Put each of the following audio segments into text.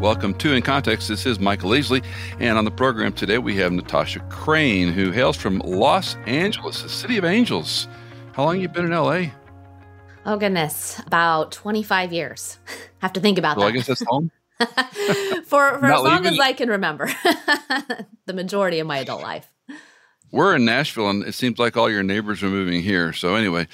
Welcome to In Context. This is Michael Easley. And on the program today, we have Natasha Crain, who hails from Los Angeles, the city of angels. How long you been in LA? Oh, goodness. About 25 years. have to think about well, that. I guess that's home. for for as long as I can remember, the majority of my adult life. We're in Nashville, and it seems like all your neighbors are moving here. So, anyway,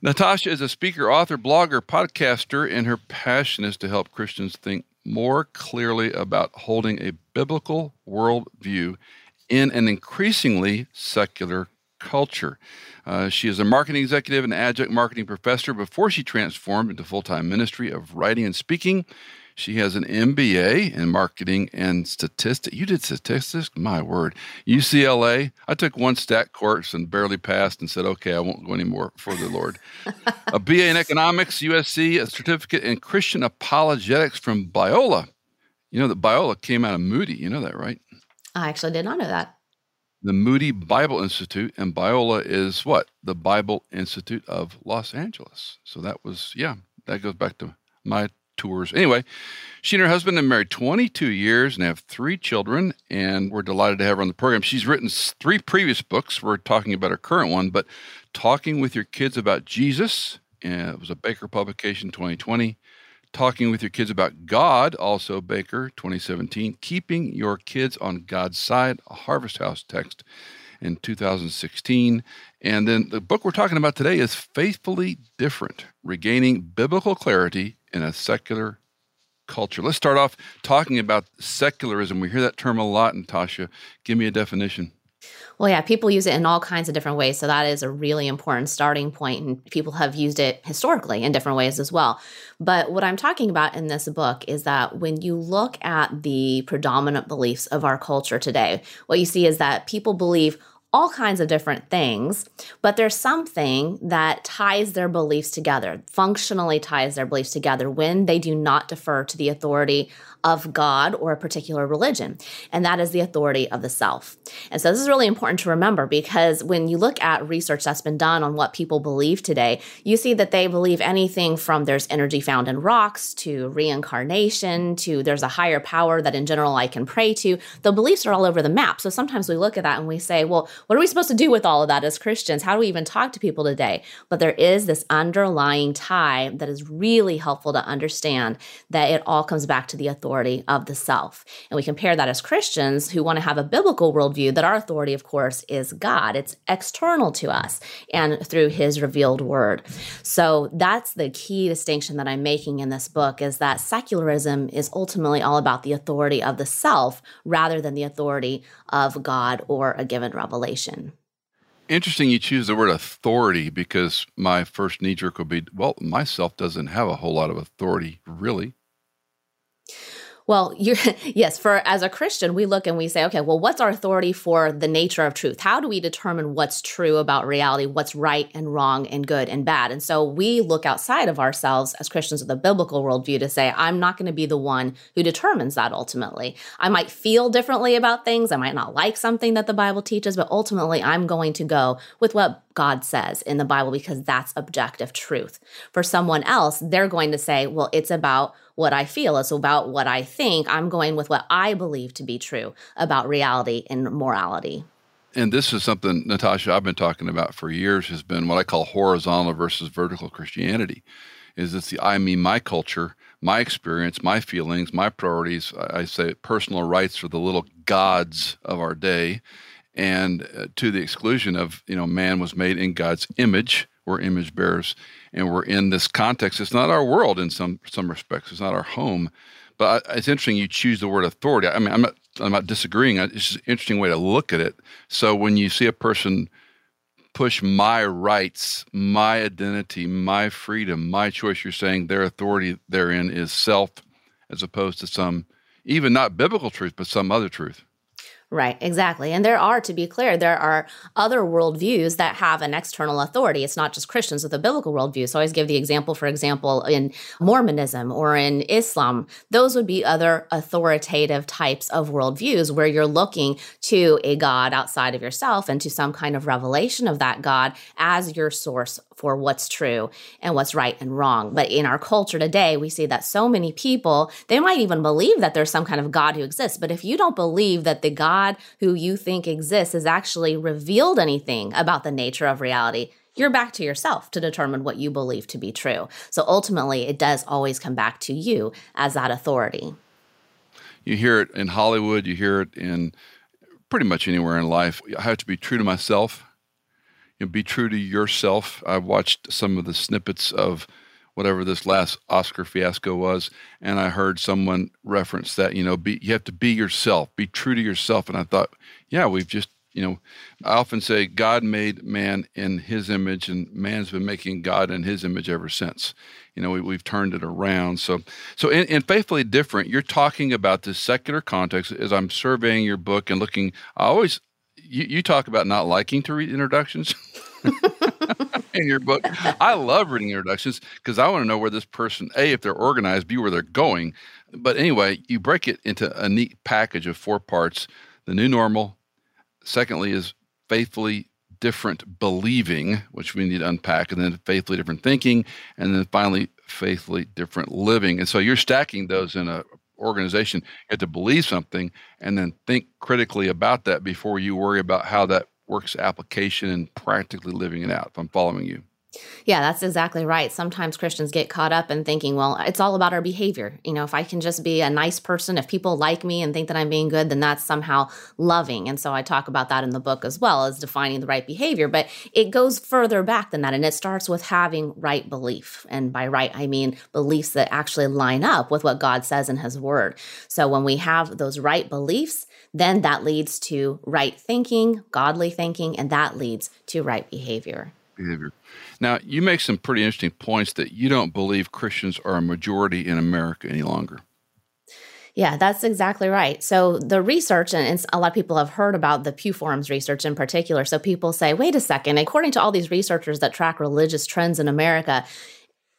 Natasha is a speaker, author, blogger, podcaster, and her passion is to help Christians think more clearly about holding a biblical worldview in an increasingly secular culture. Uh, she is a marketing executive and adjunct marketing professor before she transformed into full time ministry of writing and speaking. She has an MBA in marketing and statistics. You did statistics? My word. UCLA. I took one stat course and barely passed and said, okay, I won't go anymore for the Lord. a BA in economics, USC, a certificate in Christian apologetics from Biola. You know that Biola came out of Moody. You know that, right? I actually did not know that. The Moody Bible Institute, and Biola is what? The Bible Institute of Los Angeles. So that was, yeah, that goes back to my tours. Anyway, she and her husband have married 22 years and have three children, and we're delighted to have her on the program. She's written three previous books. We're talking about her current one, but Talking with Your Kids About Jesus, it was a Baker publication 2020. Talking with Your Kids About God, also Baker 2017. Keeping Your Kids on God's Side, a Harvest House text in 2016. And then the book we're talking about today is Faithfully Different Regaining Biblical Clarity in a Secular Culture. Let's start off talking about secularism. We hear that term a lot, Natasha. Give me a definition. Well, yeah, people use it in all kinds of different ways. So that is a really important starting point, and people have used it historically in different ways as well. But what I'm talking about in this book is that when you look at the predominant beliefs of our culture today, what you see is that people believe all kinds of different things, but there's something that ties their beliefs together, functionally ties their beliefs together when they do not defer to the authority of God or a particular religion, and that is the authority of the self. And so this is really important to remember because when you look at research that's been done on what people believe today, you see that they believe anything from there's energy found in rocks to reincarnation to there's a higher power that in general I can pray to. The beliefs are all over the map. So sometimes we look at that and we say, well, what are we supposed to do with all of that as Christians? How do we even talk to people today? But there is this underlying tie that is really helpful to understand that it all comes back to the authority authority of the self. And we compare that as Christians who want to have a biblical worldview that our authority, of course, is God. It's external to us and through his revealed word. So that's the key distinction that I'm making in this book is that secularism is ultimately all about the authority of the self rather than the authority of God or a given revelation. Interesting you choose the word authority because my first knee jerk would be, well, myself doesn't have a whole lot of authority, really. Well, you yes, for as a Christian, we look and we say, okay, well, what's our authority for the nature of truth? How do we determine what's true about reality, what's right and wrong and good and bad? And so we look outside of ourselves as Christians with a biblical worldview to say, I'm not going to be the one who determines that ultimately. I might feel differently about things. I might not like something that the Bible teaches, but ultimately I'm going to go with what God says in the Bible because that's objective truth. For someone else, they're going to say, well, it's about what I feel. It's about what I think. I'm going with what I believe to be true about reality and morality. And this is something, Natasha, I've been talking about for years has been what I call horizontal versus vertical Christianity. Is it's the I, mean my culture, my experience, my feelings, my priorities. I say personal rights are the little gods of our day. And uh, to the exclusion of, you know, man was made in God's image. We're image bearers and we're in this context. It's not our world in some some respects. It's not our home. But it's interesting you choose the word authority. I mean, I'm not I'm not disagreeing. It's just an interesting way to look at it. So when you see a person push my rights, my identity, my freedom, my choice, you're saying their authority therein is self, as opposed to some even not biblical truth, but some other truth. Right, exactly. And there are, to be clear, there are other worldviews that have an external authority. It's not just Christians with a biblical worldview. So I always give the example, for example, in Mormonism or in Islam, those would be other authoritative types of worldviews where you're looking to a God outside of yourself and to some kind of revelation of that God as your source for what's true and what's right and wrong. But in our culture today, we see that so many people, they might even believe that there's some kind of God who exists. But if you don't believe that the God who you think exists has actually revealed anything about the nature of reality, you're back to yourself to determine what you believe to be true. So ultimately, it does always come back to you as that authority. You hear it in Hollywood, you hear it in pretty much anywhere in life. I have to be true to myself. You know, be true to yourself. I watched some of the snippets of whatever this last Oscar fiasco was, and I heard someone reference that. You know, be you have to be yourself, be true to yourself. And I thought, yeah, we've just you know, I often say God made man in his image, and man's been making God in his image ever since. You know, we, have turned it around. So, so in, in, Faithfully Different, you're talking about this secular context as I'm surveying your book and looking. I always, you, you talk about not liking to read introductions. in your book. I love reading introductions because I want to know where this person, A, if they're organized, B, where they're going. But anyway, you break it into a neat package of four parts the new normal, secondly is faithfully different believing, which we need to unpack, and then faithfully different thinking, and then finally faithfully different living. And so you're stacking those in a organization. You have to believe something and then think critically about that before you worry about how that works application and practically living it out. If I'm following you. Yeah, that's exactly right. Sometimes Christians get caught up in thinking, well, it's all about our behavior. You know, if I can just be a nice person, if people like me and think that I'm being good, then that's somehow loving. And so I talk about that in the book as well as defining the right behavior. But it goes further back than that. And it starts with having right belief. And by right, I mean beliefs that actually line up with what God says in His Word. So when we have those right beliefs, then that leads to right thinking, godly thinking, and that leads to right behavior. Behavior. Now, you make some pretty interesting points that you don't believe Christians are a majority in America any longer. Yeah, that's exactly right. So the research, and a lot of people have heard about the Pew Forum's research in particular. So people say, wait a second, according to all these researchers that track religious trends in America,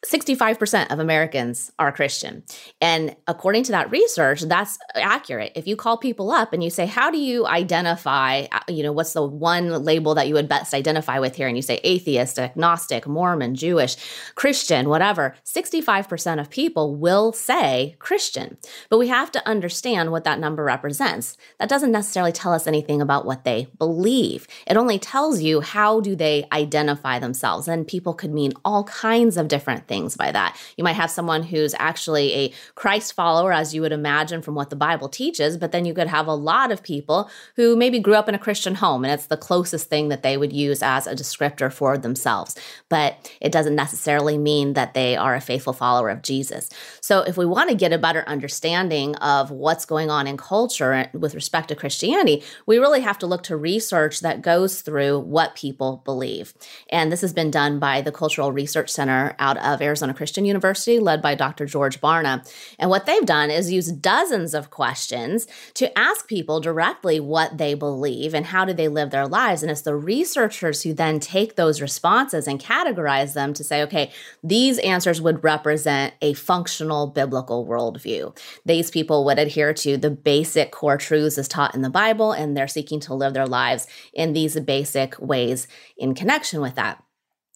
65% of Americans are Christian. And according to that research, that's accurate. If you call people up and you say, How do you identify, uh, you know, what's the one label that you would best identify with here? And you say atheist, agnostic, Mormon, Jewish, Christian, whatever, 65% of people will say Christian. But we have to understand what that number represents. That doesn't necessarily tell us anything about what they believe, it only tells you how do they identify themselves. And people could mean all kinds of different things things by that. You might have someone who's actually a Christ follower, as you would imagine from what the Bible teaches, but then you could have a lot of people who maybe grew up in a Christian home and it's the closest thing that they would use as a descriptor for themselves. But it doesn't necessarily mean that they are a faithful follower of Jesus. So if we want to get a better understanding of what's going on in culture with respect to Christianity, we really have to look to research that goes through what people believe. And this has been done by the Cultural Research Center out of Arizona Christian University, led by Dr. George Barna. And what they've done is use dozens of questions to ask people directly what they believe and how do they live their lives. And it's the researchers who then take those responses and categorize them to say, okay, these answers would represent a functional biblical worldview. These people would adhere to the basic core truths as taught in the Bible, and they're seeking to live their lives in these basic ways in connection with that.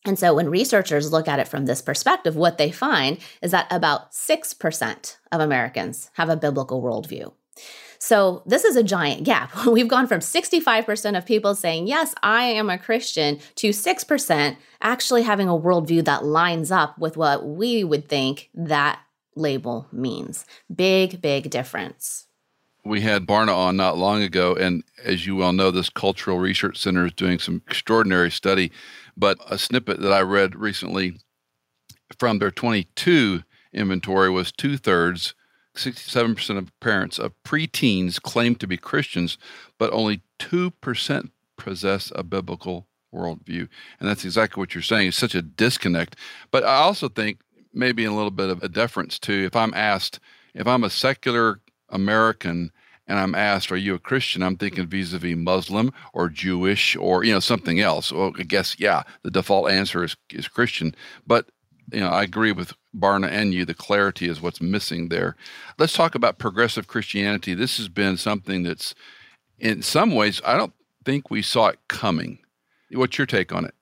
And so when researchers look at it from this perspective, what they find is that about 6% of Americans have a biblical worldview. So this is a giant gap. We've gone from 65% of people saying, Yes, I am a Christian, to 6% actually having a worldview that lines up with what we would think that label means. Big, big difference we had Barna on not long ago, and as you well know, this Cultural Research Center is doing some extraordinary study but a snippet that I read recently from their 22 inventory was two thirds, 67% of parents of preteens claim to be Christians, but only 2% possess a biblical worldview. And that's exactly what you're saying. It's such a disconnect. But I also think maybe a little bit of a deference to if I'm asked, if I'm a secular American and I'm asked, "Are you a Christian?" I'm thinking vis-a-vis Muslim or Jewish or you know something else. Well, I guess yeah, the default answer is is Christian. But you know, I agree with Barna and you. The clarity is what's missing there. Let's talk about progressive Christianity. This has been something that's, in some ways, I don't think we saw it coming. What's your take on it?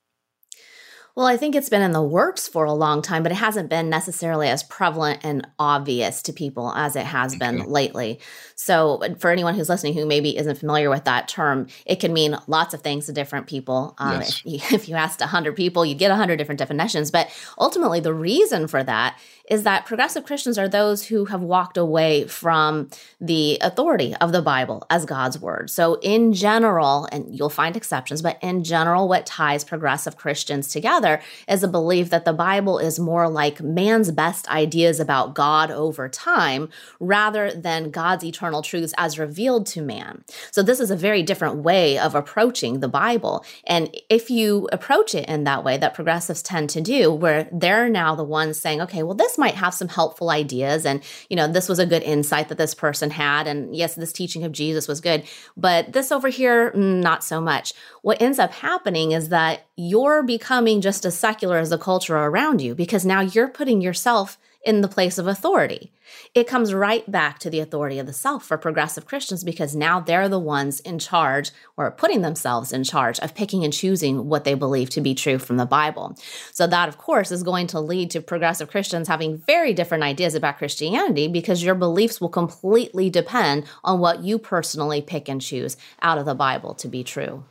Well, I think it's been in the works for a long time, but it hasn't been necessarily as prevalent and obvious to people as it has been lately. So, for anyone who's listening who maybe isn't familiar with that term, it can mean lots of things to different people. Um, yes. if, you, if you asked 100 people, you'd get 100 different definitions. But ultimately, the reason for that is that progressive Christians are those who have walked away from the authority of the Bible as God's word. So, in general, and you'll find exceptions, but in general, what ties progressive Christians together is a belief that the Bible is more like man's best ideas about God over time rather than God's eternal truths as revealed to man. So, this is a very different way of approaching the Bible. And if you approach it in that way, that progressives tend to do, where they're now the ones saying, okay, well, this might have some helpful ideas. And, you know, this was a good insight that this person had. And yes, this teaching of Jesus was good. But this over here, mm, not so much. What ends up happening is that you're becoming just as secular as the culture around you because now you're putting yourself in the place of authority. It comes right back to the authority of the self for progressive Christians because now they're the ones in charge or putting themselves in charge of picking and choosing what they believe to be true from the Bible. So, that of course is going to lead to progressive Christians having very different ideas about Christianity because your beliefs will completely depend on what you personally pick and choose out of the Bible to be true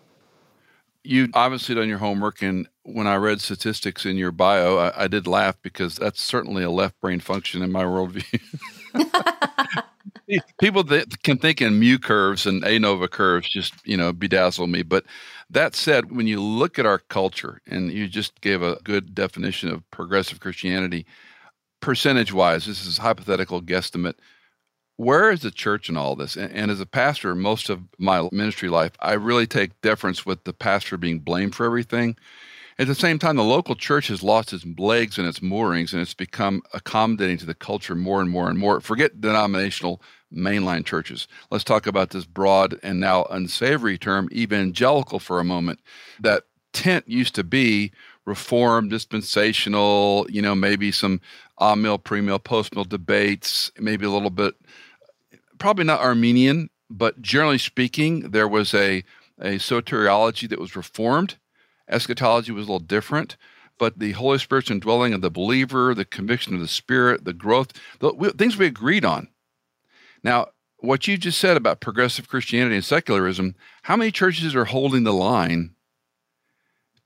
you obviously done your homework and when i read statistics in your bio I, I, did laugh because that's certainly a left brain function in my worldview people that can think in mu curves and ANOVA curves just you know bedazzle me. But that said when you look at our culture and you just gave a good definition of progressive christianity percentage wise this is hypothetical guesstimate where is the church in all this? And, and, as a pastor, most of my ministry life, I really take deference with the pastor being blamed for everything. At the same time, the local church has lost its legs and its moorings, and it's become accommodating to the culture more and more and more. Forget denominational mainline churches. Let's talk about this broad and now unsavory term, evangelical, for a moment. That tent used to be reformed, dispensational, you know, maybe some ah mill, pre post debates, maybe a little bit probably not Arminian, but generally speaking, there was a, a soteriology that was reformed. Eschatology was a little different, but the Holy Spirit's indwelling of the believer, the conviction of the Spirit, the growth, the, we, things we agreed on. Now, what you just said about progressive Christianity and secularism, how many churches are holding the line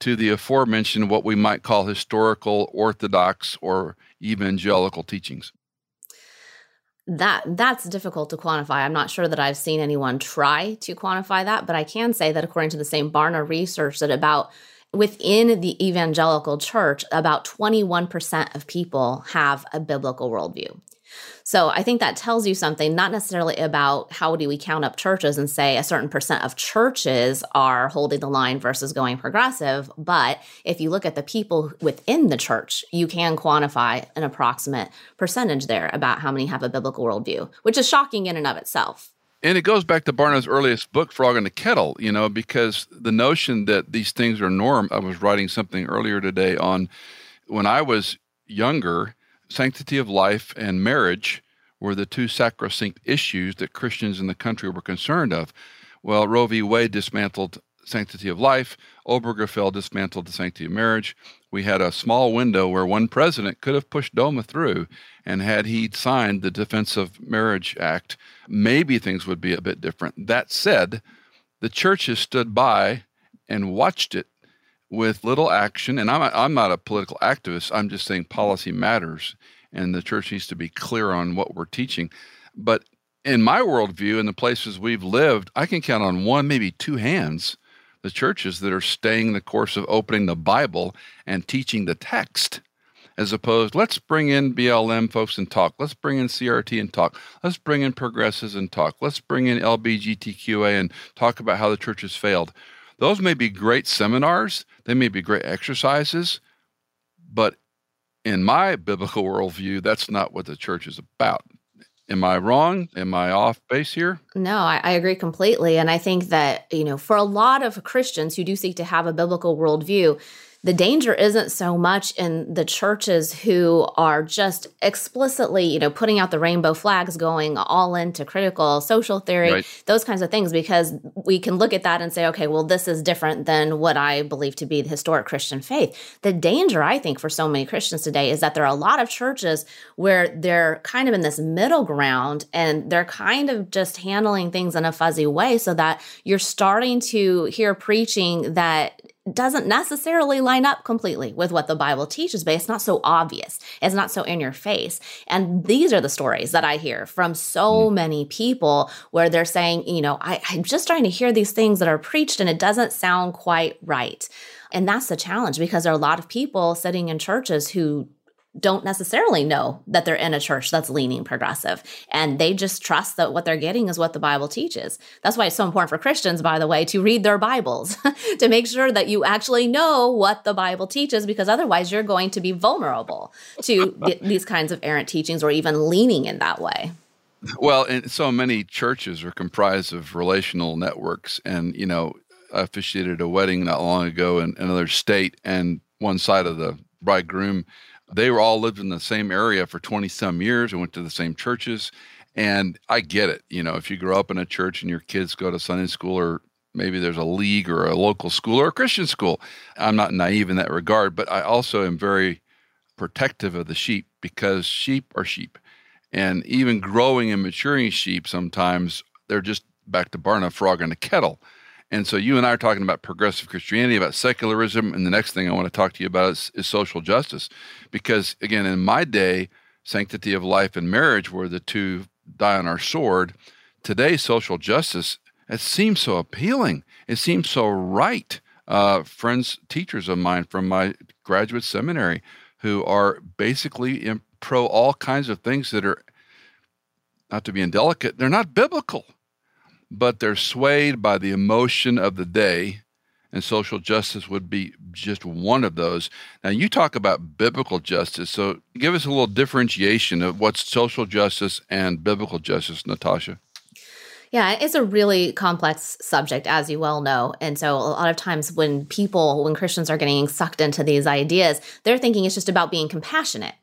to the aforementioned what we might call historical, orthodox, or evangelical teachings? That that's difficult to quantify. I'm not sure that I've seen anyone try to quantify that, but I can say that according to the same Barna research that about within the evangelical church, about 21% of people have a biblical worldview. So I think that tells you something, not necessarily about how do we count up churches and say a certain percent of churches are holding the line versus going progressive. But if you look at the people within the church, you can quantify an approximate percentage there about how many have a biblical worldview, which is shocking in and of itself. And it goes back to Barna's earliest book, Frog in the Kettle, you know, because the notion that these things are norm. I was writing something earlier today on when I was younger sanctity of life and marriage were the two sacrosanct issues that Christians in the country were concerned of. Well, Roe v. Wade dismantled sanctity of life. Obergefell dismantled the sanctity of marriage. We had a small window where one president could have pushed DOMA through, and had he signed the Defense of Marriage Act, maybe things would be a bit different. That said, the churches stood by and watched it with little action. And I'm, I'm not a political activist, I'm just saying policy matters, and the church needs to be clear on what we're teaching. But in my worldview, in the places we've lived, I can count on one, maybe two hands, the churches that are staying the course of opening the Bible and teaching the text. As opposed, let's bring in BLM folks and talk. Let's bring in CRT and talk. Let's bring in progressives and talk. Let's bring in LBGTQA and talk about how the church has failed. Those may be great seminars, they may be great exercises, but in my biblical worldview, that's not what the church is about. Am I wrong? Am I off base here? No, I, I, agree completely. And I think that, you know, for a lot of Christians who do seek to have a biblical worldview, the danger isn't so much in the churches who are just explicitly, you know, putting out the rainbow flags, going all into critical social theory, right. those kinds of things, because we can look at that and say, okay, well, this is different than what I believe to be the historic Christian faith. The danger, I think, for so many Christians today is that there are a lot of churches where they're kind of in this middle ground and they're kind of just handling things in a fuzzy way so that you're starting to hear preaching that doesn't necessarily line up completely with what the Bible teaches, but it's not so obvious. It's not so in your face. And these are the stories that I hear from so mm. many people where they're saying, you know, I, I'm just trying to hear these things that are preached and it doesn't sound quite right. And that's the challenge because there are a lot of people sitting in churches who don't necessarily know that they're in a church that's leaning progressive. And they just trust that what they're getting is what the Bible teaches. That's why it's so important for Christians, by the way, to read their Bibles, to make sure that you actually know what the Bible teaches, because otherwise you're going to be vulnerable to these kinds of errant teachings or even leaning in that way. Well, and so many churches are comprised of relational networks. And, you know, I officiated a wedding not long ago in another state, and one side of the bridegroom they were all lived in the same area for 20 some years and went to the same churches. And I get it. You know, if you grow up in a church and your kids go to Sunday school or maybe there's a league or a local school or a Christian school, I'm not naive in that regard, but I also am very protective of the sheep because sheep are sheep. And even growing and maturing sheep, sometimes they're just back to Barna frog in a kettle. And so you and I are talking about progressive Christianity, about secularism, and the next thing I want to talk to you about is, is social justice. Because again, in my day, sanctity of life and marriage were the two die on our sword. Today, social justice, it seems so appealing. It seems so right. Uh, friends, teachers of mine from my graduate seminary who are basically pro all kinds of things that are, not to be indelicate, they're not biblical but they're swayed by the emotion of the day, and social justice would be just one of those. Now, you talk about biblical justice, so give us a little differentiation of what's social justice and biblical justice, Natasha. Yeah, it's a really complex subject, as you well know. And so, a lot of times, when people, when Christians are getting sucked into these ideas, they're thinking it's just about being compassionate.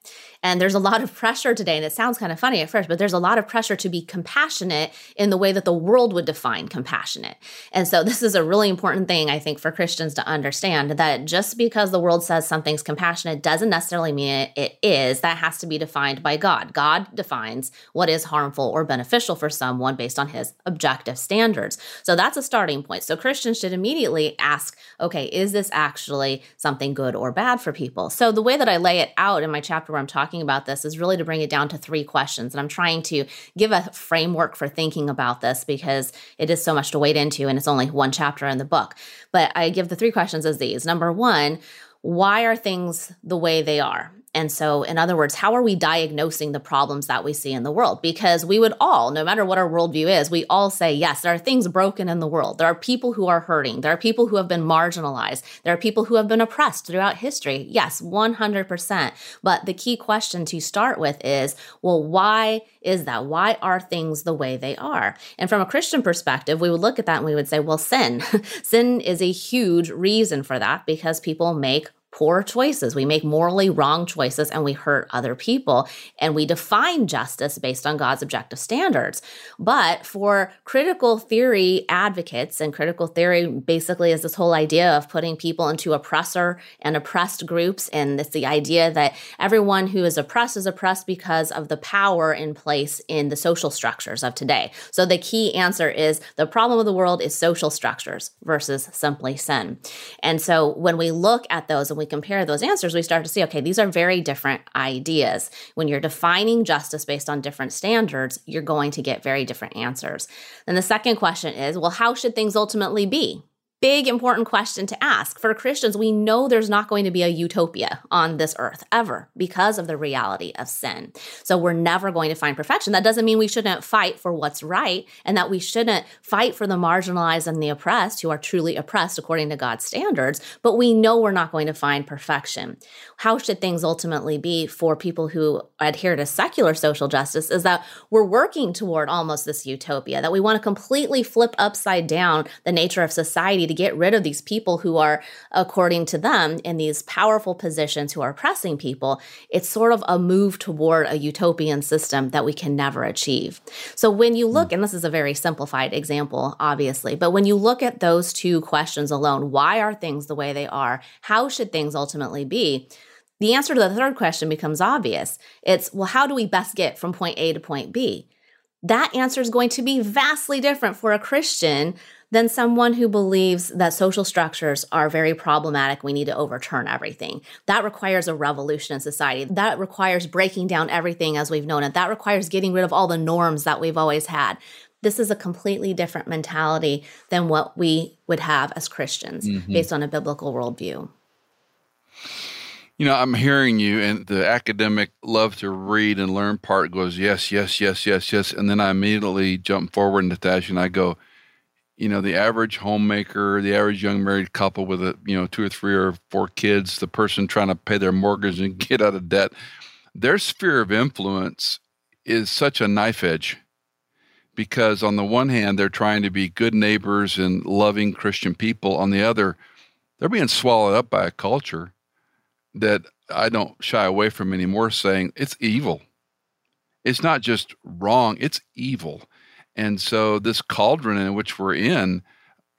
And there's a lot of pressure today, and it sounds kind of funny at first, but there's a lot of pressure to be compassionate in the way that the world would define compassionate. And so, this is a really important thing, I think, for Christians to understand that just because the world says something's compassionate doesn't necessarily mean it is. That has to be defined by God. God defines what is harmful or beneficial for someone based on his objective standards. So, that's a starting point. So, Christians should immediately ask, okay, is this actually something good or bad for people? So, the way that I lay it out in my chapter where I'm talking talking about this is really to bring it down to three questions. And I'm trying to give a framework for thinking about this because it is so much to wade into and it's only one chapter in the book. But I give the three questions as these. Number one, why are things the way they are? And so, in other words, how are we diagnosing the problems that we see in the world? Because we would all, no matter what our worldview is, we all say, yes, there are things broken in the world. There are people who are hurting. There are people who have been marginalized. There are people who have been oppressed throughout history. Yes, 100%. But the key question to start with is, well, why is that? Why are things the way they are? And from a Christian perspective, we would look at that and we would say, well, sin. sin is a huge reason for that because people make poor choices. We make morally wrong choices and we hurt other people. And we define justice based on God's objective standards. But for critical theory advocates, and critical theory basically is this whole idea of putting people into oppressor and oppressed groups. And it's the idea that everyone who is oppressed is oppressed because of the power in place in the social structures of today. So the key answer is the problem of the world is social structures versus simply sin. And so when we look at those and we we compare those answers, we start to see okay, these are very different ideas. When you're defining justice based on different standards, you're going to get very different answers. Then the second question is well, how should things ultimately be? Big important question to ask. For Christians, we know there's not going to be a utopia on this earth ever because of the reality of sin. So we're never going to find perfection. That doesn't mean we shouldn't fight for what's right and that we shouldn't fight for the marginalized and the oppressed who are truly oppressed according to God's standards, but we know we're not going to find perfection. How should things ultimately be for people who adhere to secular social justice is that we're working toward almost this utopia, that we want to completely flip upside down the nature of society to get rid of these people who are, according to them, in these powerful positions who are oppressing people, it's sort of a move toward a utopian system that we can never achieve. So when you look, and this is a very simplified example, obviously, but when you look at those two questions alone, why are things the way they are? How should things ultimately be? The answer to the third question becomes obvious. It's, well, how do we best get from point A to point B? That answer is going to be vastly different for a Christian than someone who believes that social structures are very problematic. We need to overturn everything. That requires a revolution in society. That requires breaking down everything as we've known it. That requires getting rid of all the norms that we've always had. This is a completely different mentality than what we would have as Christians mm-hmm. based on a biblical worldview. You know, I'm hearing you, and the academic love to read and learn part goes, yes, yes, yes, yes, yes. And then I immediately jump forward, Natasha, and I go, you know, the average homemaker, the average young married couple with a, you know, two or three or four kids, the person trying to pay their mortgage and get out of debt, their sphere of influence is such a knife edge because on the one hand, they're trying to be good neighbors and loving Christian people. On the other, they're being swallowed up by a culture that I don't shy away from anymore saying it's evil. It's not just wrong, it's evil. And so, this cauldron in which we're in,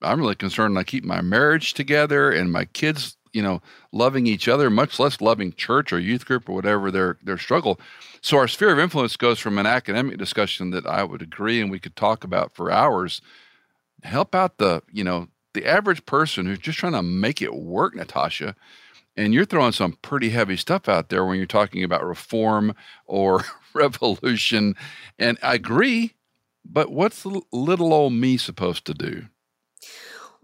I'm really concerned I keep my marriage together and my kids, you know, loving each other, much less loving church or youth group or whatever their, their struggle. So, our sphere of influence goes from an academic discussion that I would agree and we could talk about for hours. Help out the, you know, the average person who's just trying to make it work, Natasha and you're throwing some pretty heavy stuff out there when you're talking about reform or revolution. And I agree, but what's little old me supposed to do?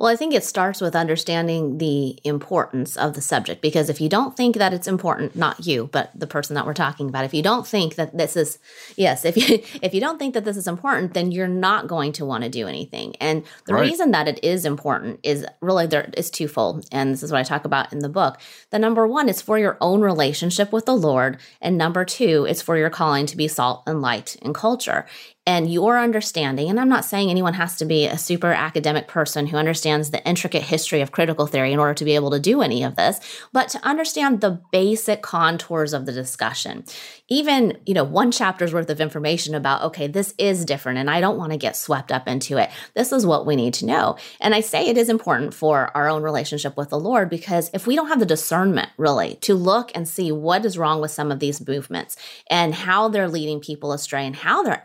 Well, I think it starts with understanding the importance of the subject because if you don't think that it's important, not you, but the person that we're talking about, if you don't think that this is yes, if you if you don't think that this is important, then you're not going to want to do anything. And the right. reason that it is important is really there is twofold, and this is what I talk about in the book. The number one is for your own relationship with the Lord, and number two is for your calling to be salt and light in culture and your understanding, and I'm not saying anyone has to be a super academic person who understands the intricate history of critical theory in order to be able to do any of this, but to understand the basic contours of the discussion. Even, you know, one chapter's worth of information about, okay, this is different and I don't want to get swept up into it. This is what we need to know. And I say it is important for our own relationship with the Lord because if we don't have the discernment really to look and see what is wrong with some of these movements and how they're leading people astray and how they're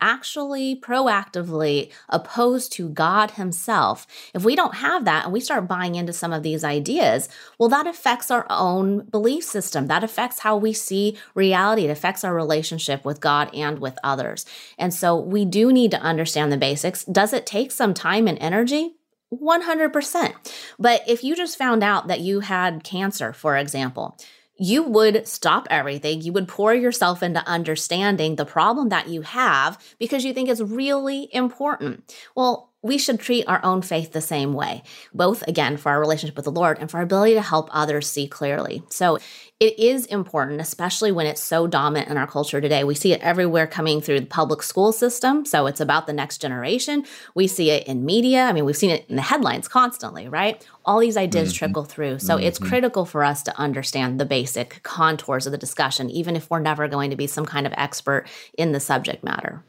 proactively opposed to God Himself, if we don't have that and we start buying into some of these ideas, well, that affects our own belief system. That affects how we see reality. It affects our relationship with God and with others. And so we do need to understand the basics. Does it take some time and energy? 100%. But if you just found out that you had cancer, for example, you would stop everything. You would pour yourself into understanding the problem that you have because you think it's really important. Well, we should treat our own faith the same way, both again for our relationship with the Lord and for our ability to help others see clearly. So it is important, especially when it's so dominant in our culture today. We see it everywhere coming through the public school system. So it's about the next generation. We see it in media. I mean, we've seen it in the headlines constantly, right? All these ideas mm-hmm. trickle through. So mm-hmm. it's critical for us to understand the basic contours of the discussion, even if we're never going to be some kind of expert in the subject matter.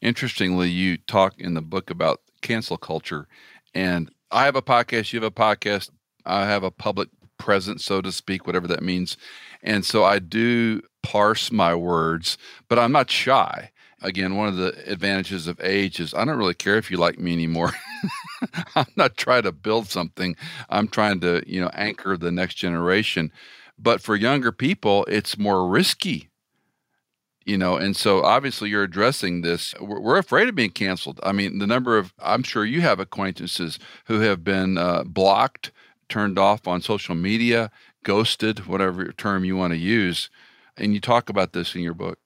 Interestingly, you talk in the book about cancel culture, and I have a podcast, you have a podcast, I have a public presence, so to speak, whatever that means. And so I do parse my words, but I'm not shy. Again, one of the advantages of age is I don't really care if you like me anymore. I'm not trying to build something. I'm trying to, you know, anchor the next generation. But for younger people, it's more risky you know and so obviously you're addressing this we're, afraid of being canceled i mean the number of i'm sure you have acquaintances who have been uh, blocked turned off on social media ghosted whatever term you want to use and you talk about this in your book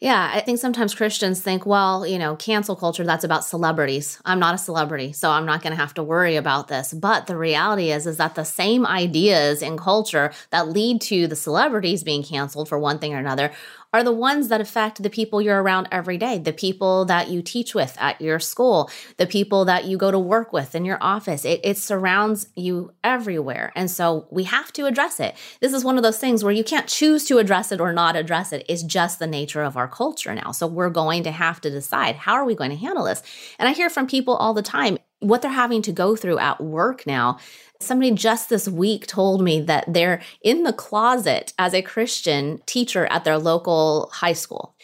yeah, I think sometimes Christians think, well, you know, cancel culture, that's about celebrities. I'm not a celebrity, so I'm not going to have to worry about this. But the reality is is that the same ideas in culture that lead to the celebrities being canceled for one thing or another are the ones that affect the people you're around every day, the people that you teach with at your school, the people that you go to work with in your office. It, it surrounds you everywhere. And so we have to address it. This is one of those things where you can't choose to address it or not address it. It's just the nature of our culture now. So we're going to have to decide how are we going to handle this? And I hear from people all the time what they're having to go through at work now Somebody just this week told me that they're in the closet as a Christian teacher at their local high school.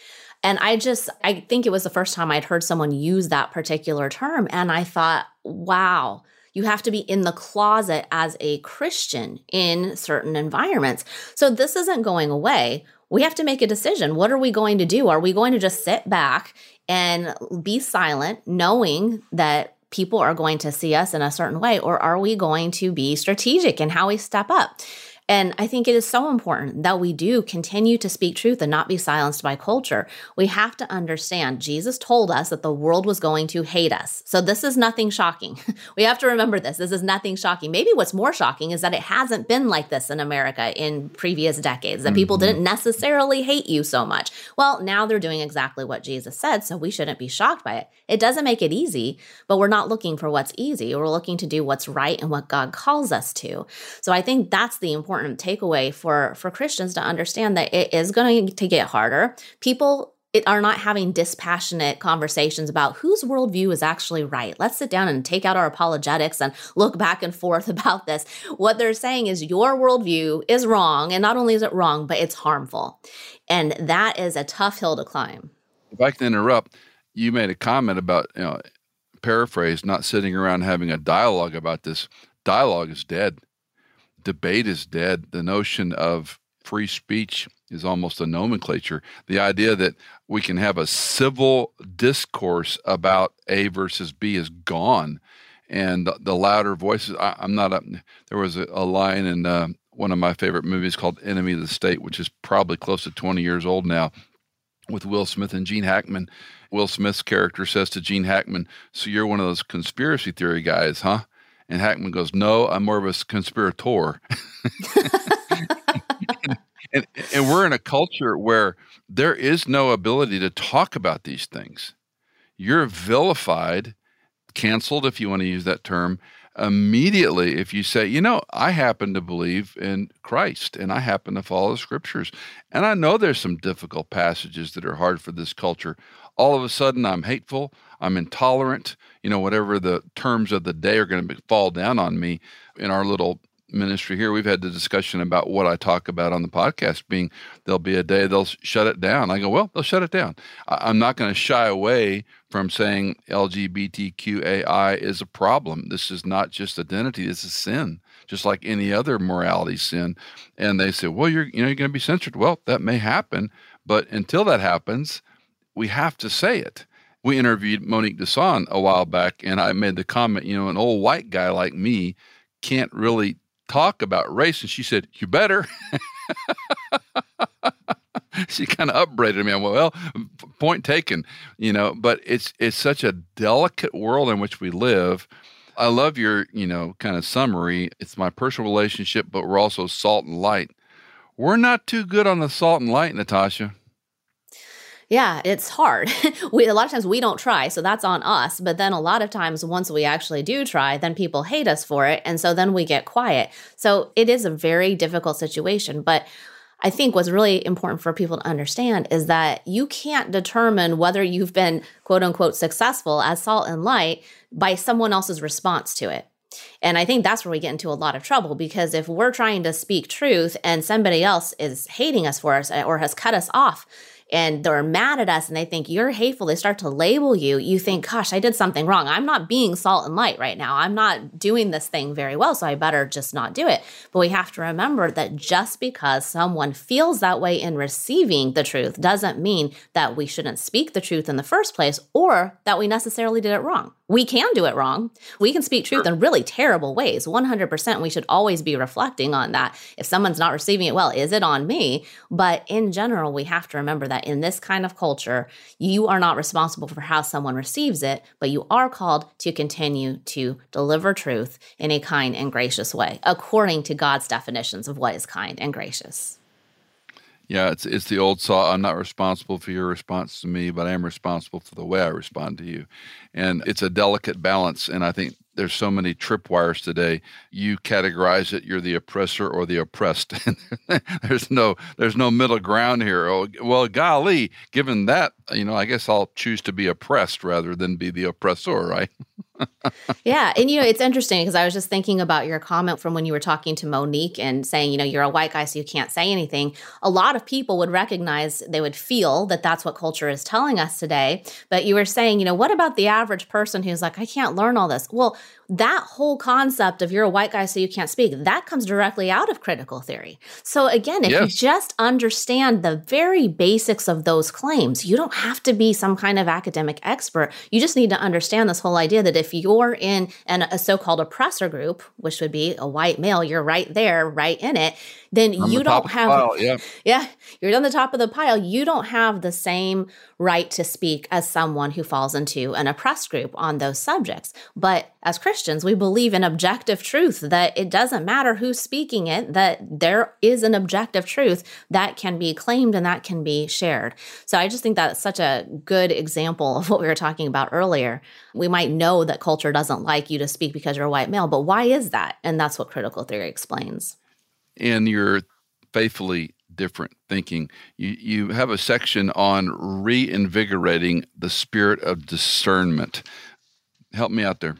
And I just, I think it was the first time I'd heard someone use that particular term. And I thought, wow, you have to be in the closet as a Christian in certain environments. So this isn't going away. We have to make a decision. What are we going to do? Are we going to just sit back and be silent, knowing that people are going to see us in a certain way, or are we going to be strategic in how we step up? And I think it is so important that we do continue to speak truth and not be silenced by culture. We have to understand Jesus told us that the world was going to hate us. So this is nothing shocking. we have to remember this. This is nothing shocking. Maybe what's more shocking is that it hasn't been like this in America in previous decades, that mm-hmm. people didn't necessarily hate you so much. Well, now they're doing exactly what Jesus said, so we shouldn't be shocked by it. It doesn't make it easy, but we're not looking for what's easy. We're looking to do what's right and what God calls us to. So I think that's the important important takeaway for for Christians to understand that it is going to get harder. People are not having dispassionate conversations about whose worldview is actually right. Let's sit down and take out our apologetics and look back and forth about this. What they're saying is your worldview is wrong. And not only is it wrong, but it's harmful. And that is a tough hill to climb. If I can interrupt, you made a comment about, you know, paraphrase, not sitting around having a dialogue about this. Dialogue is dead debate is dead. The notion of free speech is almost a nomenclature. The idea that we can have a civil discourse about A versus B is gone. And the, louder voices, I, am not a, there was a, a line in uh, one of my favorite movies called Enemy of the State, which is probably close to 20 years old now, with Will Smith and Gene Hackman. Will Smith's character says to Gene Hackman, So you're one of those conspiracy theory guys, huh? And Hackman goes, No, I'm more of a conspirator. and, and, we're in a culture where there is no ability to talk about these things. You're vilified, canceled, if you want to use that term, immediately if you say, you know, I happen to believe in Christ and I happen to follow the scriptures. And I know there's some difficult passages that are hard for this culture. All of a sudden, I'm hateful, I'm intolerant, you know, whatever the terms of the day are going to fall down on me in our little ministry here, we've had the discussion about what I talk about on the podcast being there'll be a day they'll shut it down. I go, well, they'll shut it down. I'm not going to shy away from saying LGBTQAI is a problem. This is not just identity, this is sin, just like any other morality sin. And they say, well, you're, you know, you're going to be censored. Well, that may happen. But until that happens, we have to say it we interviewed Monique Duson a while back, and I made the comment, you know, an old white guy like me can't really talk about race. And she said, You better. she kind of upbraided me. I went, well, point taken, you know, but it's it's such a delicate world in which we live. I love your, you know, kind of summary. It's my personal relationship, but we're also salt and light. We're not too good on the salt and light, Natasha. Yeah, it's hard. we a lot of times we don't try, so that's on us. But then a lot of times once we actually do try, then people hate us for it, and so then we get quiet. So it is a very difficult situation, but I think what's really important for people to understand is that you can't determine whether you've been quote unquote successful as salt and light by someone else's response to it. And I think that's where we get into a lot of trouble because if we're trying to speak truth and somebody else is hating us for us or has cut us off, and they're mad at us and they think you're hateful, they start to label you, you think, gosh, I did something wrong. I'm not being salt and light right now. I'm not doing this thing very well, so I better just not do it. But we have to remember that just because someone feels that way in receiving the truth doesn't mean that we shouldn't speak the truth in the first place or that we necessarily did it wrong we can do it wrong. We can speak truth in really terrible ways. 100%. We should always be reflecting on that. If someone's not receiving it well, is it on me? But in general, we have to remember that in this kind of culture, you are not responsible for how someone receives it, but you are called to continue to deliver truth in a kind and gracious way, according to God's definitions of what is kind and gracious. Yeah, it's it's the old saw. I'm not responsible for your response to me, but I am responsible for the way I respond to you. And it's a delicate balance. And I think there's so many tripwires today. You categorize it, you're the oppressor or the oppressed. there's no there's no middle ground here. Oh, well, golly, given that, you know, I guess I'll choose to be oppressed rather than be the oppressor, right? yeah. And, you know, it's interesting because I was just thinking about your comment from when you were talking to Monique and saying, you know, you're a white guy, so you can't say anything. A lot of people would recognize, they would feel that that's what culture is telling us today. But you were saying, you know, what about the average person who's like, I can't learn all this? Well, that whole concept of you're a white guy so you can't speak that comes directly out of critical theory so again if yes. you just understand the very basics of those claims you don't have to be some kind of academic expert you just need to understand this whole idea that if you're in an, a so-called oppressor group which would be a white male you're right there right in it then on you the don't have pile, yeah. yeah you're on the top of the pile you don't have the same right to speak as someone who falls into an oppressed group on those subjects but as christians we believe in objective truth that it doesn't matter who's speaking it that there is an objective truth that can be claimed and that can be shared so i just think that's such a good example of what we were talking about earlier we might know that culture doesn't like you to speak because you're a white male but why is that and that's what critical theory explains in your faithfully different thinking, you, you have a section on reinvigorating the spirit of discernment. Help me out there.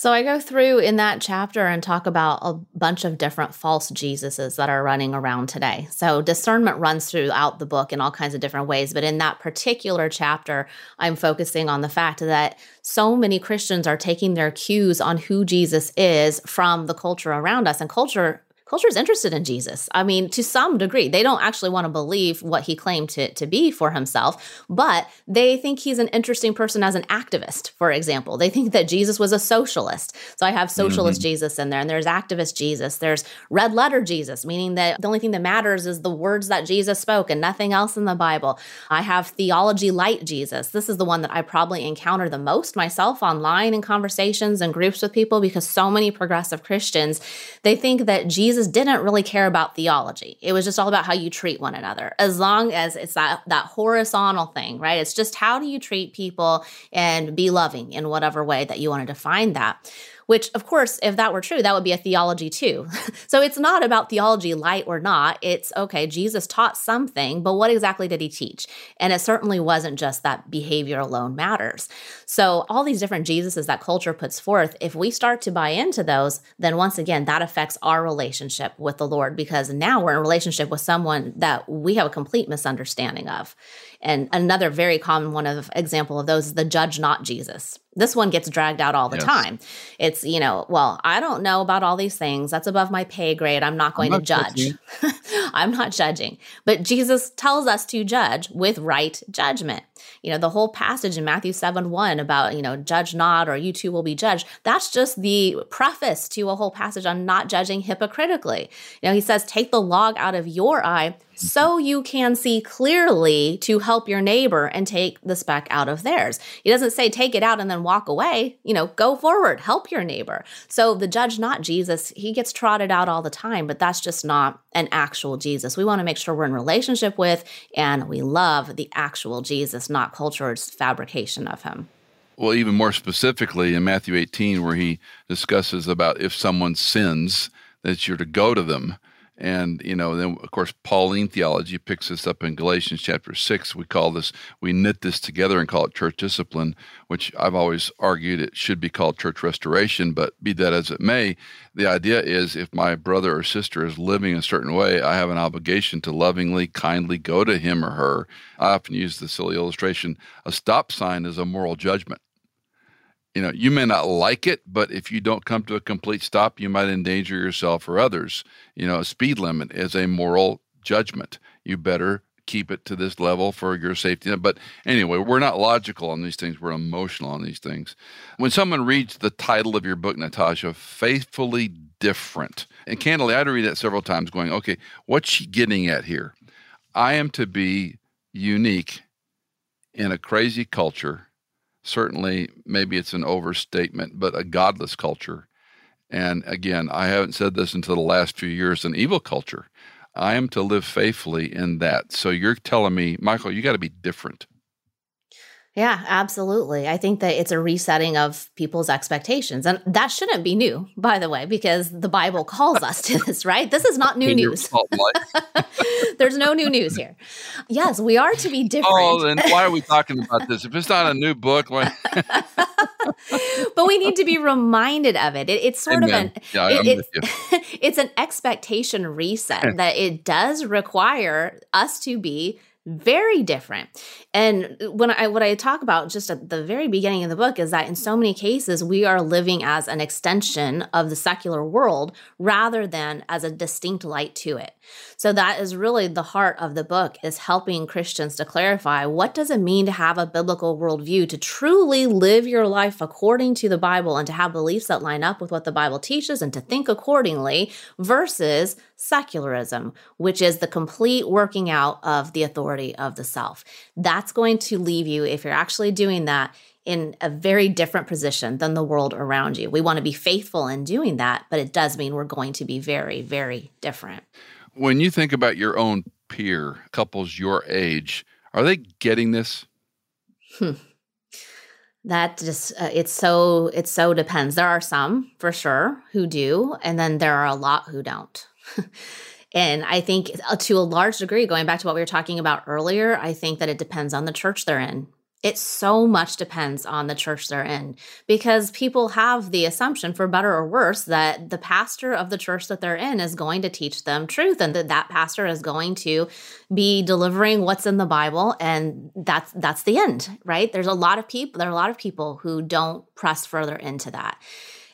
So I go through in that chapter and talk about a bunch of different false Jesuses that are running around today. So discernment runs throughout the book in all kinds of different ways, but in that particular chapter, I'm focusing on the fact that so many Christians are taking their cues on who Jesus is from the culture around us and culture culture is interested in Jesus. I mean, to some degree, they don't actually want to believe what he claimed to, to be for himself, but they think he's an interesting person as an activist, for example. They think that Jesus was a socialist. So I have socialist mm-hmm. Jesus in there, and there's activist Jesus. There's red letter Jesus, meaning that the only thing that matters is the words that Jesus spoke and nothing else in the Bible. I have theology light Jesus. This is the one that I probably encounter the most myself online in conversations and groups with people because so many progressive Christians, they think that Jesus Jesus didn't really care about theology. It was just all about how you treat one another. As long as it's that that horizontal thing, right? It's just how do you treat people and be loving in whatever way that you want to define that which of course if that were true that would be a theology too. So it's not about theology light or not. It's okay jesus taught something but what exactly did he teach? And it certainly wasn't just that behavior alone matters. So all these different jesuses that culture puts forth if we start to buy into those then once again that affects our relationship with the lord because now we're in a relationship with someone that we have a complete misunderstanding of. And another very common one of example of those is the judge not Jesus. This one gets dragged out all the yes. time. It's, you know, well, I don't know about all these things. That's above my pay grade. I'm not going I'm not to judge. I'm not judging. But Jesus tells us to judge with right judgment. You know, the whole passage in Matthew 7 1 about, you know, judge not or you too will be judged. That's just the preface to a whole passage on not judging hypocritically. You know, he says, take the log out of your eye so mm-hmm. you can see clearly to help your neighbor and take the speck out of theirs. He doesn't say take it out and then walk away. You know, go forward, help your neighbor. So the judge, not Jesus, he gets trotted out all the time, but that's just not an actual Jesus. We want to make sure we're in relationship with and we love the actual Jesus, not culture's fabrication of him. Well, even more specifically in Matthew 18, where he discusses about if someone sins, that you're to go to them and, you know, then of course, Pauline theology picks this up in Galatians chapter six. We call this, we knit this together and call it church discipline, which I've always argued it should be called church restoration. But be that as it may, the idea is if my brother or sister is living a certain way, I have an obligation to lovingly, kindly go to him or her. I often use the silly illustration a stop sign is a moral judgment you know, you may not like it, but if you don't come to a complete stop, you might endanger yourself or others. You know, a speed limit is a moral judgment. You better keep it to this level for your safety. But anyway, we're not logical on these things, we're emotional on these things. When someone reads the title of your book, Natasha, Faithfully Different, and candidly, I had to read that several times going, okay, what's she getting at here? I am to be unique in a crazy culture certainly maybe it's an overstatement, but a godless culture. And again, I haven't said this until the last few years an evil culture. I am to live faithfully in that. So you're telling me, Michael, you got to be different. Yeah, absolutely. I think that it's a resetting of people's expectations. And that shouldn't be new, by the way, because the Bible calls us to this, right? This is not new news. There's no new news here. Yes, we are to be different. Oh, then why are we talking about this? If it's not a new book, why? but we need to be reminded of it. it it's sort Amen. of an yeah, it, it's, it's an expectation reset that it does require us to be very different. And uh, when I what I talk about just at the very beginning of the book is that in so many cases we are living as an extension of the secular world rather than as a distinct light to it. So that is really the heart of the book is helping Christians to clarify what does it mean to have a biblical worldview, to truly live your life according to the Bible and to have beliefs that line up with what the Bible teaches and to think accordingly versus secularism, which is the complete working out of the authority of the self. That's going to leave you, if you're actually doing that, in a very different position than the world around you. We want to be faithful in doing that, but it does mean we're going to be very, very different. When you think about your own peer, couples your age, are they getting this? Hmm. That just uh, it's so it so depends. There are some for sure who do, and then there are a lot who don't. and I think uh, to a large degree, going back to what we were talking about earlier, I think that it depends on the church they're in. It so much depends on the church they're in because people have the assumption for better or worse that the pastor of the church that they're in is going to teach them truth and that that pastor is going to be delivering what's in the bible and that's that's the end right? There's a lot of people there are a lot of people who don't press further into that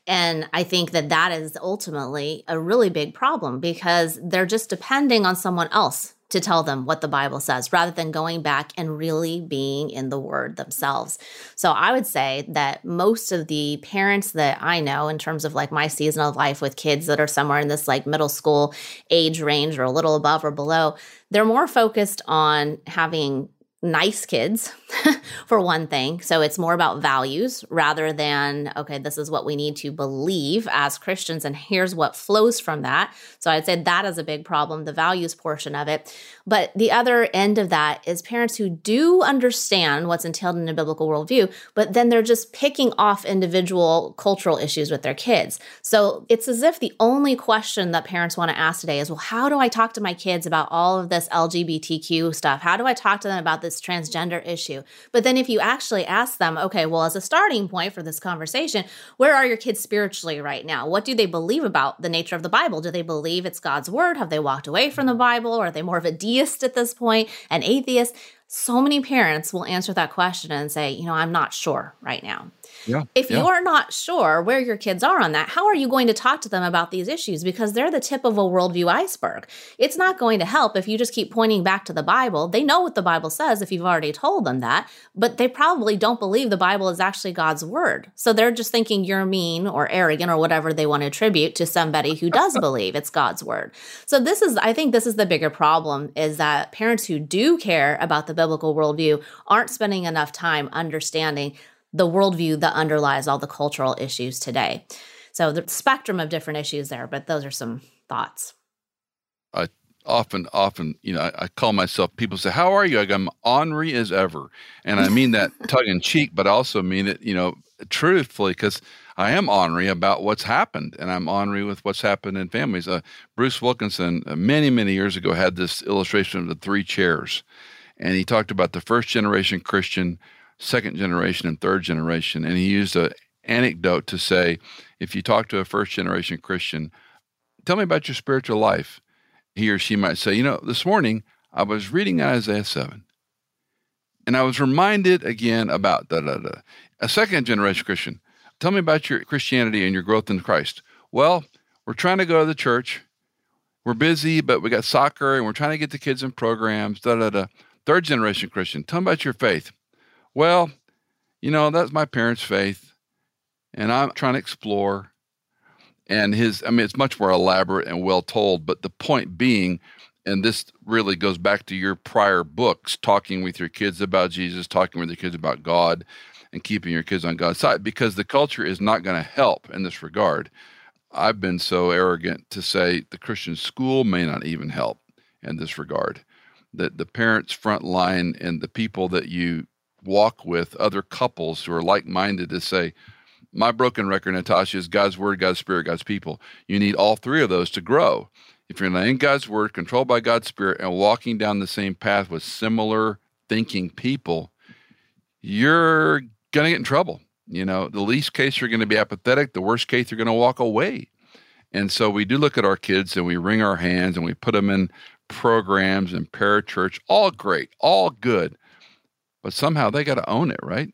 and I think that that is ultimately a really big problem because they're just depending on someone else to tell them what the Bible says rather than going back and really being in the Word themselves. So I would say that most of the parents that I know, in terms of like my season of life with kids that are somewhere in this like middle school age range or a little above or below, they're more focused on having nice kids for one thing. So it's more about values rather than okay this is what we need to believe as christians and here's what flows from that. So i'd say that is a big problem the values portion of it. But the other end of that is parents who do understand what's entailed in a biblical worldview but then they're just picking off individual cultural issues with their kids. So it's as if the only question that parents want to ask today is well how do i talk to my kids about all of this lgbtq stuff? How do i talk to them about this transgender issue. But then if you actually ask them, okay, well, as a starting point for this conversation, where are your kids spiritually right now? What do they believe about the nature of the Bible? Do they believe it's God's word? Have they walked away from the Bible? Or are they more of a deist at this point, an atheist? So many parents will answer that question and say, you know, I'm not sure right now. Yeah, if yeah. you're not sure where your kids are on that, how are you going to talk to them about these issues? Because they're the tip of a worldview iceberg. It's not going to help if you just keep pointing back to the Bible. They know what the Bible says if you've already told them that, but they probably don't believe the Bible is actually God's word. So they're just thinking you're mean or arrogant or whatever they want to attribute to somebody who does believe it's God's word. So this is, I think, this is the bigger problem is that parents who do care about the biblical worldview aren't spending enough time understanding the worldview that underlies all the cultural issues today. So the spectrum of different issues there, but those are some thoughts. I often, often, you know, I, I call myself. People say, "How are you?" I go, "I'm ornery as ever," and I mean that tongue in cheek, but I also mean it, you know, truthfully, because I am ornery about what's happened, and I'm ornery with what's happened in families. Uh, Bruce Wilkinson, uh, many, many years ago, had this illustration of the three chairs, and he talked about the first generation Christian second generation and third generation. And he used an anecdote to say, if you talk to a first generation Christian, tell me about your spiritual life. He or she might say, you know, this morning I was reading Isaiah 7. And I was reminded again about da da da. A second generation Christian, tell me about your Christianity and your growth in Christ. Well, we're trying to go to the church. We're busy, but we got soccer and we're trying to get the kids in programs. Da da da. Third generation Christian, tell me about your faith. Well, you know, that's my parents' faith, and I'm trying to explore. And his, I mean, it's much more elaborate and well told, but the point being, and this really goes back to your prior books, talking with your kids about Jesus, talking with your kids about God, and keeping your kids on God's side, because the culture is not going to help in this regard. I've been so arrogant to say the Christian school may not even help in this regard. That the parents' front line and the people that you walk with, other couples who are like minded, to say, my broken record, Natasha, is God's word, God's spirit, God's people. You need all three of those to grow. If you're not in God's word, controlled by God's spirit, and walking down the same path with similar thinking people, you're going to get in trouble. You know, the least case you're going to be apathetic, the worst case you're going to walk away. And so we do look at our kids and we wring our hands and we put them in programs and parachurch, all great, all good. But somehow they got to own it, right?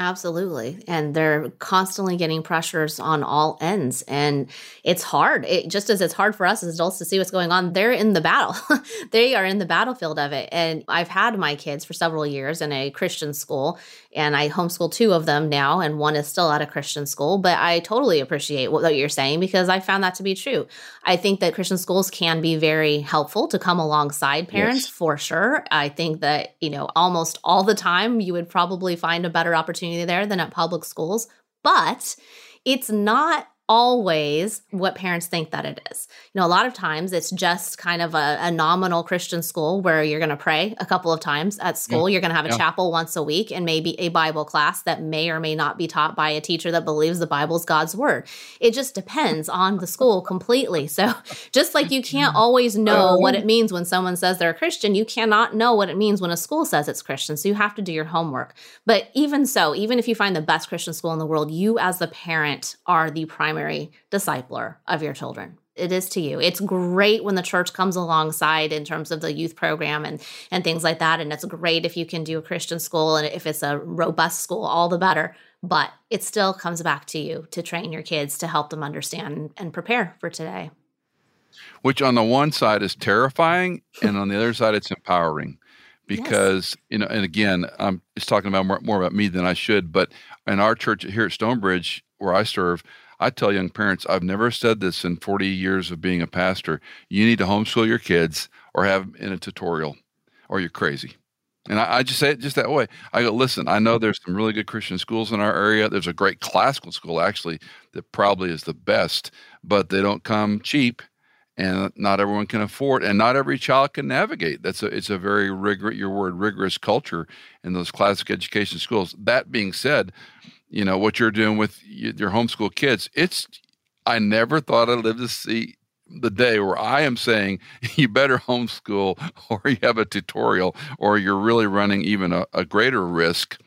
Absolutely. And they're constantly getting pressures on all ends. And it's hard. It, just as it's hard for us as adults to see what's going on, they're in the battle. they are in the battlefield of it. And I've had my kids for several years in a Christian school and I homeschool two of them now, and one is still at a Christian school. But I totally appreciate what you're saying because I found that to be true. I think that Christian schools can be very helpful to come alongside parents yes. for sure. I think that, you know, almost all the time you would probably find a better opportunity there than at public schools. But it's not always what parents think that it is. You know, a lot of times it's just kind of a, a nominal Christian school where you're going to pray a couple of times at mm-hmm. school. Yeah. You're going to have a yeah. chapel once a week and maybe a Bible class that may or may not be taught by a teacher that believes the Bible is God's word. It just depends on the school completely. So, just like you can't mm-hmm. always know what it means when someone says they're a Christian, you cannot know what it means when a school says it's Christian. So, you have to do your homework. But even so, even if you find the best Christian school in the world, you as the parent are the primary primary discipler of your children it is to you. It's great when the church comes alongside in terms of the youth program and and things like that and it's great if you can do a Christian school and if it's a robust school all the better, but it still comes back to you to train your kids to help them understand and prepare for today. Which on the one side is terrifying and on the other side it's empowering because yes. you know and again I'm just talking about more, more about me than I should, but in our church here at Stonebridge where I serve I tell young parents, I've never said this in 40 years of being a pastor. You need to homeschool your kids or have them in a tutorial, or you're crazy. And I, I, just say it just that way. I go, listen, I know there's some really good Christian schools in our area. There's a great classical school, actually, that probably is the best, but they don't come cheap and not everyone can afford and not every child can navigate that's a it's a very rigorous your word rigorous culture in those classic education schools that being said you know what you're doing with your homeschool kids. It's i never thought i'd live to see the day where i am saying you better homeschool or you have a tutorial or you're really running even a, a greater risk.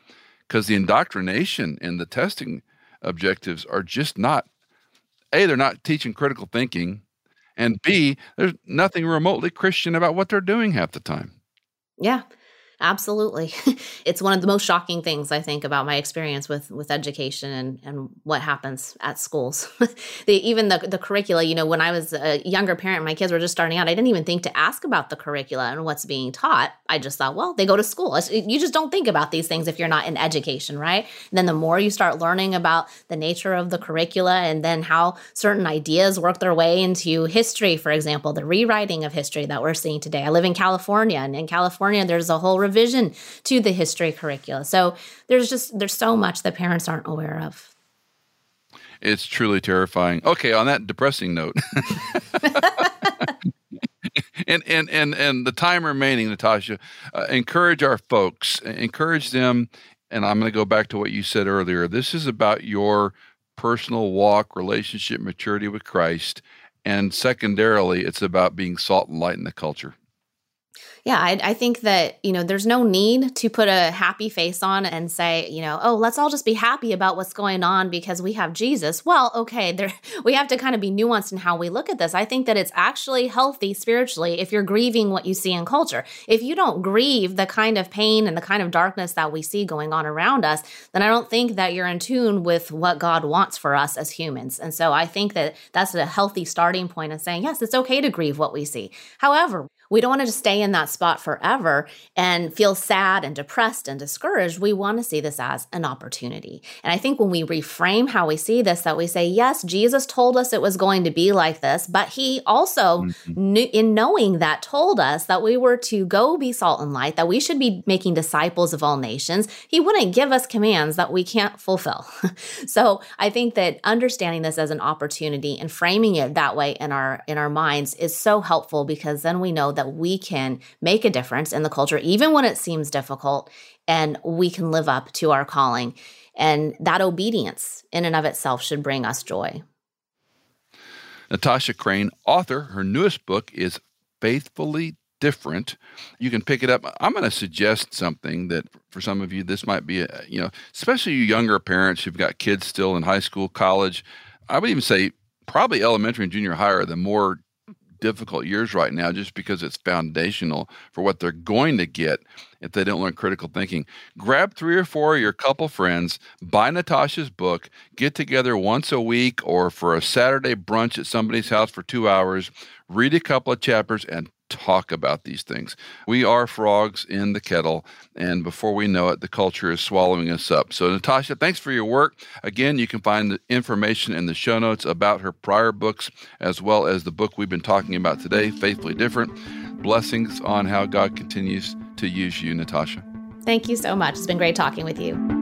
Because the indoctrination and the testing objectives are just not a they're not teaching critical thinking and b there's nothing remotely christian about what they're doing half the time. Yeah Absolutely. it's one of the most shocking things I think about my experience with with education and and what happens at schools. the, even the the curricula, you know, when I was a younger parent, my kids were just starting out, I didn't even think to ask about the curricula and what's being taught. I just thought, well, they go to school. You just don't think about these things if you're not in education, right? And then the more you start learning about the nature of the curricula and then how certain ideas work their way into history, for example, the rewriting of history that we're seeing today. I live in California, and in California there's a whole revision to the history curricula. So there's just there's so much that parents aren't aware of. It's truly terrifying. Okay, on that depressing note. and and and and the time remaining, Natasha, uh, encourage our folks, encourage them. And I'm going to go back to what you said earlier. This is about your personal walk, relationship, maturity with Christ, and secondarily, it's about being salt and light in the culture. Yeah, I, I, think that, you know, there's no need to put a happy face on and say, you know, oh, let's all just be happy about what's going on because we have Jesus. Well, okay, there we have to kind of be nuanced in how we look at this. I think that it's actually healthy spiritually if you're grieving what you see in culture. If you don't grieve the kind of pain and the kind of darkness that we see going on around us, then I don't think that you're in tune with what God wants for us as humans. And so I think that that's a healthy starting point of saying, yes, it's okay to grieve what we see. However, we don't want to just stay in that spot forever and feel sad and depressed and discouraged. We want to see this as an opportunity. And I think when we reframe how we see this, that we say, yes, Jesus told us it was going to be like this, but he also, mm-hmm. knew, in knowing that, told us that we were to go be salt and light, that we should be making disciples of all nations. He wouldn't give us commands that we can't fulfill. so I think that understanding this as an opportunity and framing it that way in our in our minds is so helpful because then we know that that we can make a difference in the culture, even when it seems difficult, and we can live up to our calling. And that obedience in and of itself should bring us joy. Natasha Crain, author, her newest book is Faithfully Different. You can pick it up. I'm going to suggest something that for some of you, this might be, a, you know, especially you younger parents who've got kids still in high school, college. I would even say probably elementary and junior high are the more difficult years right now just because it's foundational for what they're going to get if they don't learn critical thinking. Grab three or four of your couple friends, buy Natasha's book, get together once a week or for a Saturday brunch at somebody's house for two hours, read a couple of chapters, and talk about these things. We are frogs in the kettle, and before we know it, the culture is swallowing us up. So, Natasha, thanks for your work. Again, you can find the information in the show notes about her prior books, as well as the book we've been talking about today, Faithfully Different. Blessings on how God continues to use you, Natasha. Thank you so much. It's been great talking with you.